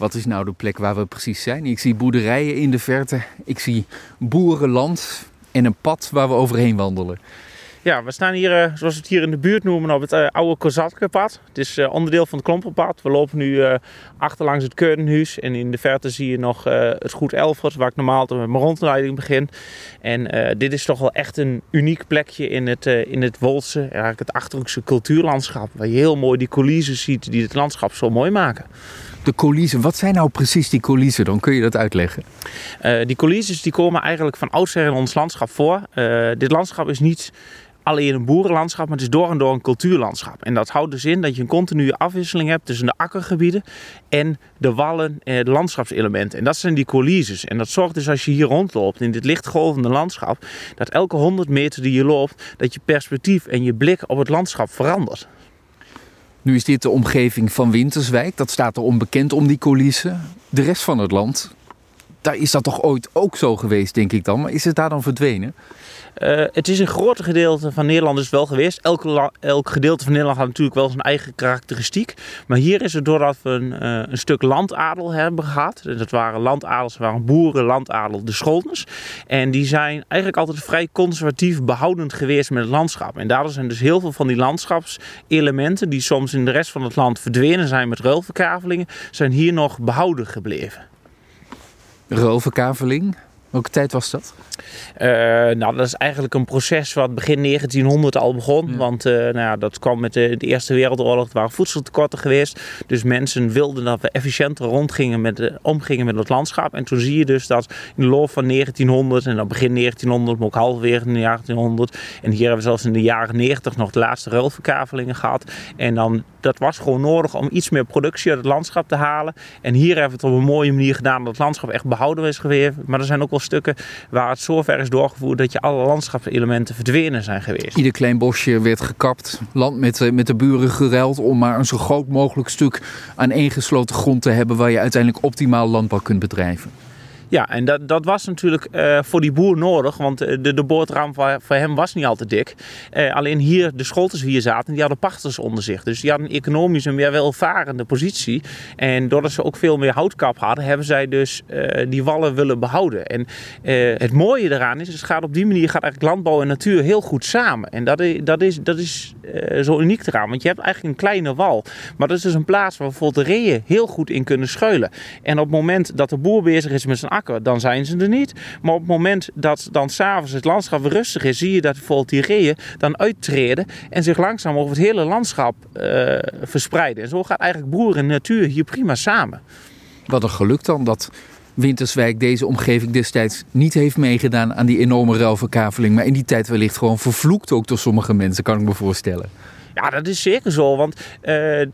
Wat is nou de plek waar we precies zijn? Ik zie boerderijen in de verte. Ik zie boerenland en een pad waar we overheen wandelen. Ja, we staan hier, eh, zoals we het hier in de buurt noemen, op het uh, oude Kozatkenpad. Het is uh, onderdeel van het Klompenpad. We lopen nu achterlangs het Keurenhuis. En in de verte zie je nog het Goed Elfert, waar ik normaal met mijn rondleiding begin. En dit is toch wel echt een uniek plekje in het, in het Wolse, eigenlijk het Achterhoekse cultuurlandschap. Waar je heel mooi die coulissen ziet die het landschap zo mooi maken de. Wat zijn nou precies die coulissen dan? Kun je dat uitleggen? die coulissen die komen eigenlijk van oudsher in ons landschap voor. dit landschap is niet alleen een boerenlandschap, maar het is door en door een cultuurlandschap. En dat houdt dus in dat je een continue afwisseling hebt tussen de akkergebieden en de wallen en de landschapselementen. En dat zijn die coulisses. En dat zorgt dus als je hier rondloopt in dit lichtgolvende landschap, dat elke 100 meter die je loopt, dat je perspectief en je blik op het landschap verandert. Nu is dit de omgeving van Winterswijk. Dat staat er onbekend om die coulissen. De rest van het land, daar is dat toch ooit ook zo geweest, denk ik dan. Maar is het daar dan verdwenen? Uh, het is een groot gedeelte van Nederland dus wel geweest. Elk, elk gedeelte van Nederland had natuurlijk wel zijn eigen karakteristiek. Maar hier is het doordat we een, uh, een stuk landadel hebben gehad. Dat waren landadels, waren boeren, landadel, de Scholtens. En die zijn eigenlijk altijd vrij conservatief behoudend geweest met het landschap. En daardoor zijn dus heel veel van die landschapselementen... die soms in de rest van het land verdwenen zijn met ruilverkavelingen... zijn hier nog behouden gebleven. Ruilverkaveling? Welke tijd was dat? Uh, nou, dat is eigenlijk een proces wat begin 1900 al begon. Want uh, nou ja, dat kwam met de, de, Eerste Wereldoorlog. Er waren voedseltekorten geweest. Dus mensen wilden dat we efficiënter rondgingen met de, omgingen met het landschap. En toen zie je dus dat in de loop van 1900 en dan begin 1900, maar ook halverwege in de jaren 1900. En hier hebben we zelfs in de jaren 90 nog de laatste ruilverkavelingen gehad. En dan, dat was gewoon nodig om iets meer productie uit het landschap te halen. En hier hebben we het op een mooie manier gedaan dat het landschap echt behouden is geweest. Maar er zijn ook wel stukken waar het zover is doorgevoerd dat je alle landschapselementen verdwenen zijn geweest. Ieder klein bosje werd gekapt, land met, eh, met de buren geruild om maar een zo groot mogelijk stuk aan gesloten grond te hebben waar je uiteindelijk optimaal landbouw kunt bedrijven. Ja, en dat, dat was natuurlijk uh, voor die boer nodig, want eh, de, de boordraam voor, voor hem was niet al te dik. Uh, alleen hier, de scholters hier zaten, die hadden pachters onder zich. Dus die hadden een economisch een meer welvarende positie. En doordat ze ook veel meer houtkap hadden, hebben zij dus die wallen willen behouden. En het mooie eraan is, het gaat op die manier gaat eigenlijk landbouw en natuur heel goed samen. En dat is, dat is, dat is zo uniek eraan, want je hebt eigenlijk een kleine wal. Maar dat is dus een plaats waar bijvoorbeeld de reeën heel goed in kunnen schuilen. En op het moment dat de boer bezig is met zijn dan zijn ze er niet. Maar op het moment dat dan s'avonds het landschap rustig is, zie je dat bijvoorbeeld die reeën dan uittreden en zich langzaam over het hele landschap uh, verspreiden. En zo gaat eigenlijk boer en natuur hier prima samen. Wat een geluk dan dat Winterswijk deze omgeving destijds niet heeft meegedaan aan die enorme ruilverkaveling. Maar in die tijd wellicht gewoon vervloekt ook door sommige mensen, kan ik me voorstellen. Ja, dat is zeker zo. Want uh,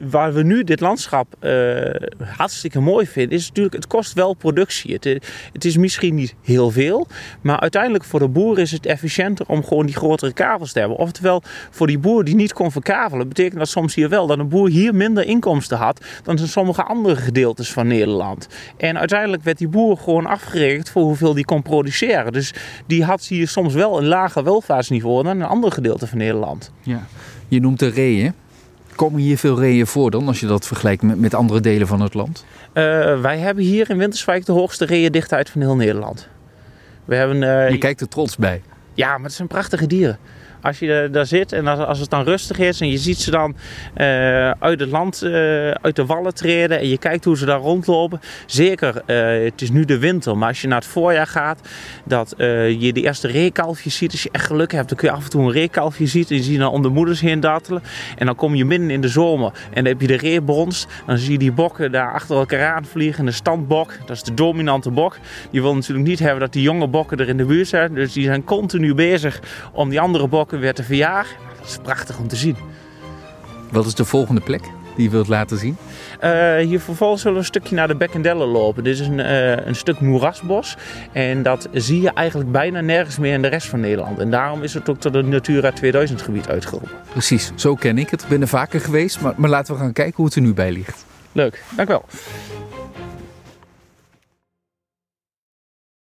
waar we nu dit landschap uh, hartstikke mooi vinden, is natuurlijk, het kost wel productie. Het, het, is misschien niet heel veel, maar uiteindelijk voor de boer is het efficiënter om gewoon die grotere kavels te hebben. Oftewel, voor die boer die niet kon verkavelen, betekent dat soms hier wel dat een boer hier minder inkomsten had dan in sommige andere gedeeltes van Nederland. En uiteindelijk werd die boer gewoon afgerekend voor hoeveel die kon produceren. Dus die had hier soms wel een lager welvaartsniveau dan in andere gedeelten van Nederland. Ja. Je noemt de reeën. Komen hier veel reeën voor dan, als je dat vergelijkt met, met andere delen van het land? Uh, wij hebben hier in Winterswijk de hoogste reeëndichtheid van heel Nederland. We hebben, uh, je kijkt er trots bij. Ja, maar het zijn prachtige dieren als je daar zit en als, het dan rustig is en je ziet ze dan uh, uit het land, uh, uit de wallen treden en je kijkt hoe ze daar rondlopen. Zeker, uh, het is nu de winter, maar als je naar het voorjaar gaat, dat je de eerste reekalfjes ziet. Als je echt geluk hebt, dan kun je af en toe een reekalfje zien en je ziet dan om de moeders heen dartelen. En dan kom je midden in de zomer en dan heb je de reebronst. Dan zie je die bokken daar achter elkaar aanvliegen. De standbok, dat is de dominante bok. Die wil natuurlijk niet hebben dat die jonge bokken er in de buurt zijn. Dus die zijn continu bezig om die andere bokken weer te verjagen. Dat is prachtig om te zien. Wat is de volgende plek die je wilt laten zien? Uh, hier vervolgens zullen we een stukje naar de Bekkendellen lopen. Dit is een, uh, een stuk moerasbos. En dat zie je eigenlijk bijna nergens meer in de rest van Nederland. En daarom is het ook tot een Natura 2000 gebied uitgeroepen. Precies, zo ken ik het. Ik ben er vaker geweest. Maar, maar laten we gaan kijken hoe het er nu bij ligt. Leuk, dank wel.